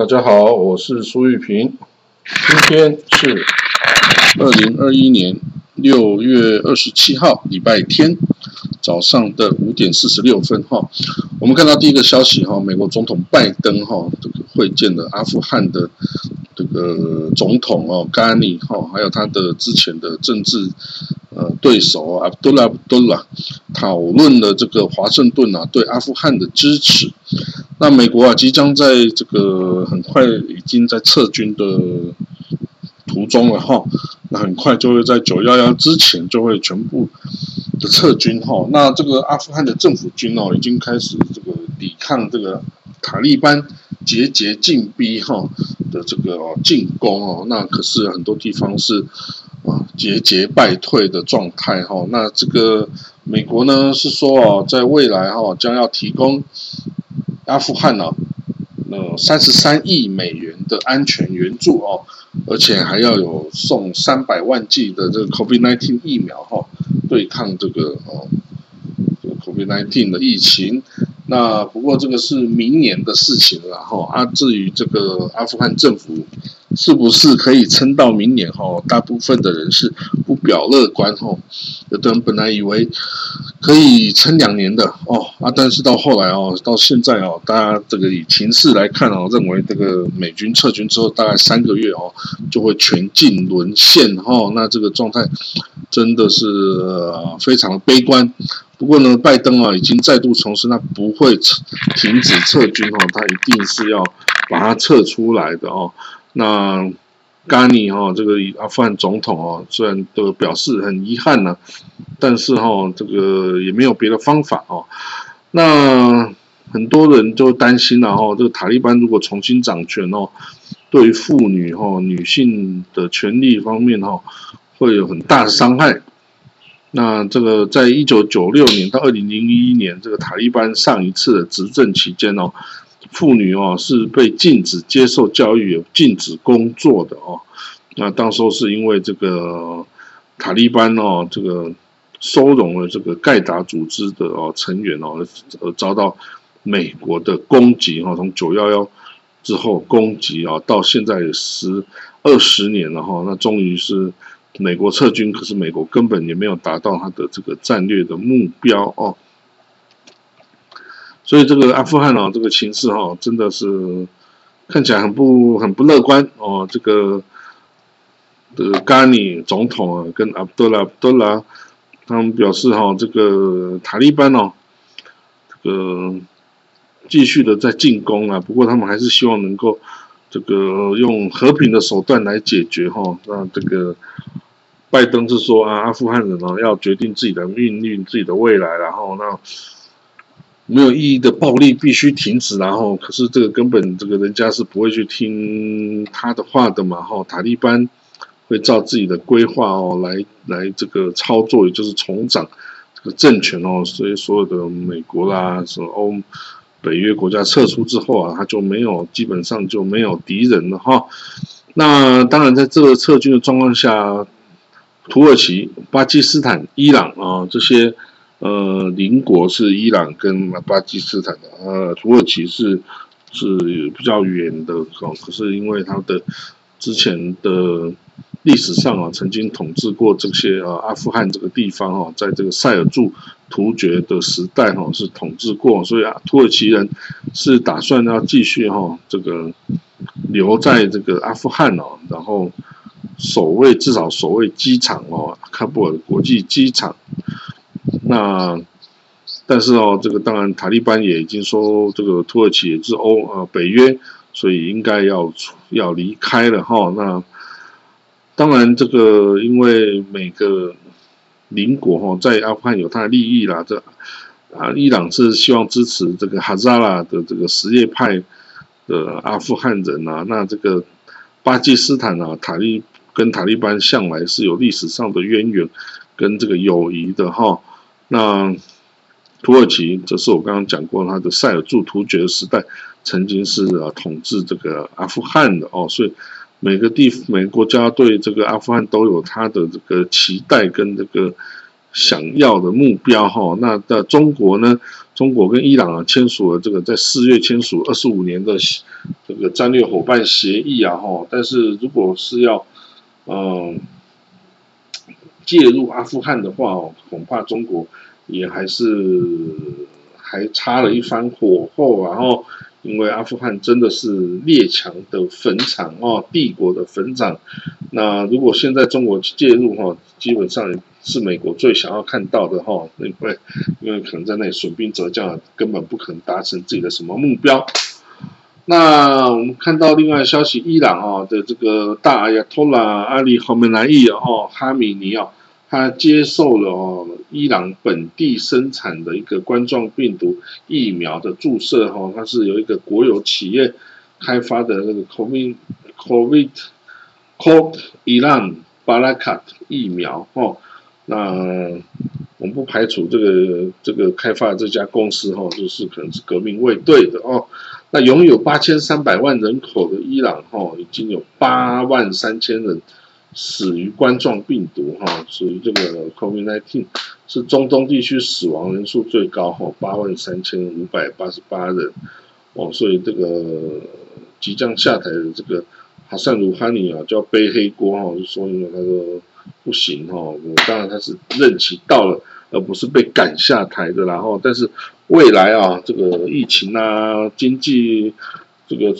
大家好，我是苏玉平。今天是二零二一年六月二十七号，礼拜天早上的五点四十六分哈。我们看到第一个消息哈，美国总统拜登哈这个会见了阿富汗的这个总统哦，甘尼哈，还有他的之前的政治呃对手阿卜杜拉·阿卜杜拉，讨论了这个华盛顿啊对阿富汗的支持。那美国啊，即将在这个很快已经在撤军的途中了哈。那很快就会在九幺幺之前就会全部的撤军哈。那这个阿富汗的政府军哦，已经开始这个抵抗这个塔利班节节进逼哈的这个进攻哦。那可是很多地方是啊节节败退的状态哈。那这个美国呢是说哦，在未来哈将要提供。阿富汗呢，呃，三十三亿美元的安全援助哦，而且还要有送三百万剂的这个 COVID-19 疫苗哈，对抗这个哦，这个 COVID-19 的疫情。那不过这个是明年的事情了哈。啊，至于这个阿富汗政府是不是可以撑到明年哈，大部分的人是不表乐观哈。有的人本来以为。可以撑两年的哦啊，但是到后来哦，到现在哦，大家这个以情势来看哦，认为这个美军撤军之后大概三个月哦，就会全境沦陷哈。那这个状态真的是非常的悲观。不过呢，拜登啊已经再度重申，他不会停止撤军哦，他一定是要把它撤出来的哦。那。甘尼哈，这个阿富汗总统哦，虽然都表示很遗憾呢，但是哈，这个也没有别的方法哦。那很多人就担心了哈，这个塔利班如果重新掌权哦，对于妇女哈、女性的权利方面哈，会有很大的伤害。那这个在一九九六年到二零零一年，这个塔利班上一次的执政期间哦。妇女哦是被禁止接受教育、禁止工作的哦。那当时候是因为这个塔利班哦，这个收容了这个盖达组织的哦成员哦，而遭到美国的攻击哈。从九幺幺之后攻击啊，到现在十二十年了哈。那终于是美国撤军，可是美国根本也没有达到他的这个战略的目标哦。所以这个阿富汗哦，这个情势哈，真的是看起来很不很不乐观哦。这个的甘尼总统啊，跟阿卜杜拉卜杜拉他们表示哈，这个塔利班哦，这个继续的在进攻啊。不过他们还是希望能够这个用和平的手段来解决哈。那这个拜登是说啊，阿富汗人哦要决定自己的命运、自己的未来，然后那。没有意义的暴力必须停止，然后可是这个根本这个人家是不会去听他的话的嘛，哈，塔利班会照自己的规划哦来来这个操作，也就是重掌这个政权哦，所以所有的美国啦，什么欧北约国家撤出之后啊，他就没有基本上就没有敌人了哈。那当然在这个撤军的状况下，土耳其、巴基斯坦、伊朗啊这些。呃，邻国是伊朗跟巴基斯坦的，呃，土耳其是是比较远的哦。可是因为它的之前的历史上啊，曾经统治过这些啊阿富汗这个地方哈，在这个塞尔柱突厥的时代哈是统治过，所以啊，土耳其人是打算要继续哈这个留在这个阿富汗哦，然后守卫至少守卫机场哦，喀布尔国际机场。那，但是哦，这个当然，塔利班也已经说，这个土耳其也是欧呃北约，所以应该要要离开了哈。那当然，这个因为每个邻国哈在阿富汗有它的利益啦，这啊，伊朗是希望支持这个哈扎拉的这个什叶派的阿富汗人啊。那这个巴基斯坦啊，塔利跟塔利班向来是有历史上的渊源跟这个友谊的哈。那土耳其，这是我刚刚讲过，他的塞尔柱突厥时代，曾经是啊统治这个阿富汗的哦，所以每个地每个国家对这个阿富汗都有他的这个期待跟这个想要的目标哈。那的中国呢？中国跟伊朗啊签署了这个在四月签署二十五年的这个战略伙伴协议啊，哈，但是如果是要嗯介入阿富汗的话，恐怕中国也还是还插了一番火候，然后。因为阿富汗真的是列强的坟场哦，帝国的坟场。那如果现在中国介入哈，基本上是美国最想要看到的哈，因为因为可能在那里损兵折将，根本不可能达成自己的什么目标。那我们看到另外消息，伊朗啊的这个大阿亚托拉阿里哈梅莱伊哦哈米尼奥。他接受了哦，伊朗本地生产的一个冠状病毒疫苗的注射哈，它是由一个国有企业开发的那个 COVID COVID COVID Iran Barakat 疫苗哈，那我们不排除这个这个开发这家公司哈，就是可能是革命卫队的哦。那拥有八千三百万人口的伊朗哈，已经有八万三千人。死于冠状病毒，哈，属于这个 COVID-19，是中东地区死亡人数最高，哈，八万三千五百八十八人，哦，所以这个即将下台的这个哈萨鲁哈尼啊，就要背黑锅，哈，就说因为他说不行，哈，当然他是任期到了，而不是被赶下台的，然后，但是未来啊，这个疫情啊，经济这个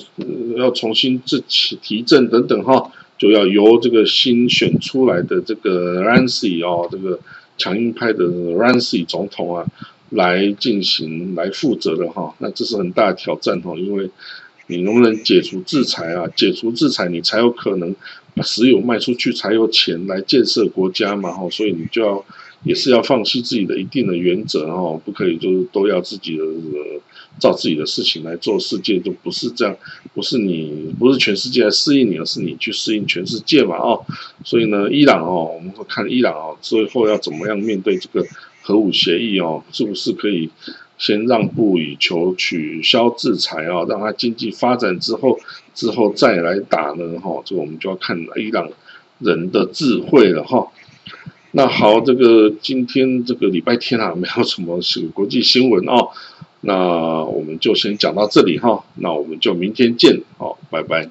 要重新自起提振等等，哈。就要由这个新选出来的这个 Rancy 哦，这个强硬派的 Rancy 总统啊，来进行来负责的哈。那这是很大的挑战哈，因为你能不能解除制裁啊？解除制裁，你才有可能把石油卖出去，才有钱来建设国家嘛哈。所以你就要。也是要放弃自己的一定的原则哦，不可以就是都要自己的照自己的事情来做，世界就不是这样，不是你不是全世界来适应你，而是你去适应全世界嘛哦。所以呢，伊朗哦，我们会看伊朗哦，最后要怎么样面对这个核武协议哦，是不是可以先让步以求取消制裁啊，让它经济发展之后之后再来打呢？哈，这个我们就要看伊朗人的智慧了哈。那好，这个今天这个礼拜天啊，没有什么是国际新闻哦，那我们就先讲到这里哈，那我们就明天见，好，拜拜。